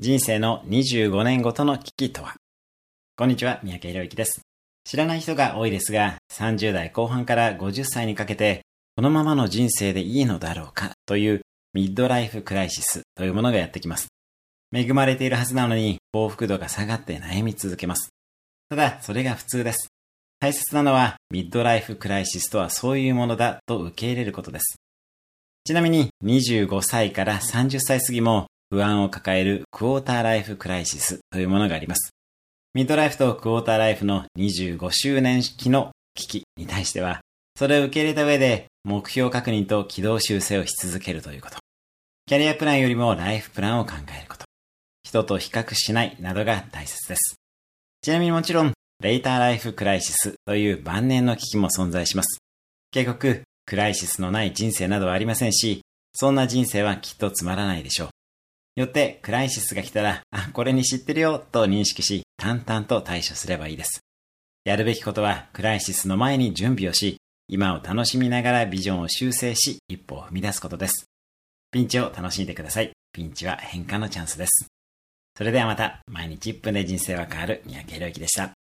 人生の25年ごとの危機とは？こんにちは、三宅宏之です。知らない人が多いですが、30代後半から50歳にかけて、このままの人生でいいのだろうか？というミッドライフクライシスというものがやってきます。恵まれているはずなのに、幸福度が下がって悩み続けます。ただ、それが普通です。大切なのは、ミッドライフクライシスとはそういうものだと受け入れることです。ちなみに、25歳から30歳過ぎも不安を抱えるクォーターライフクライシスというものがあります。ミッドライフとクォーターライフの25周年期の危機に対しては、それを受け入れた上で目標確認と軌道修正をし続けるということ。キャリアプランよりもライフプランを考えること。人と比較しないなどが大切です。ちなみにもちろん、レイターライフクライシスという晩年の危機も存在します。結局、クライシスのない人生などはありませんし、そんな人生はきっとつまらないでしょう。よって、クライシスが来たら、あ、これに知ってるよ、と認識し、淡々と対処すればいいです。やるべきことは、クライシスの前に準備をし、今を楽しみながらビジョンを修正し、一歩を踏み出すことです。ピンチを楽しんでください。ピンチは変化のチャンスです。それではまた、毎日1分で人生は変わる三宅宏之でした。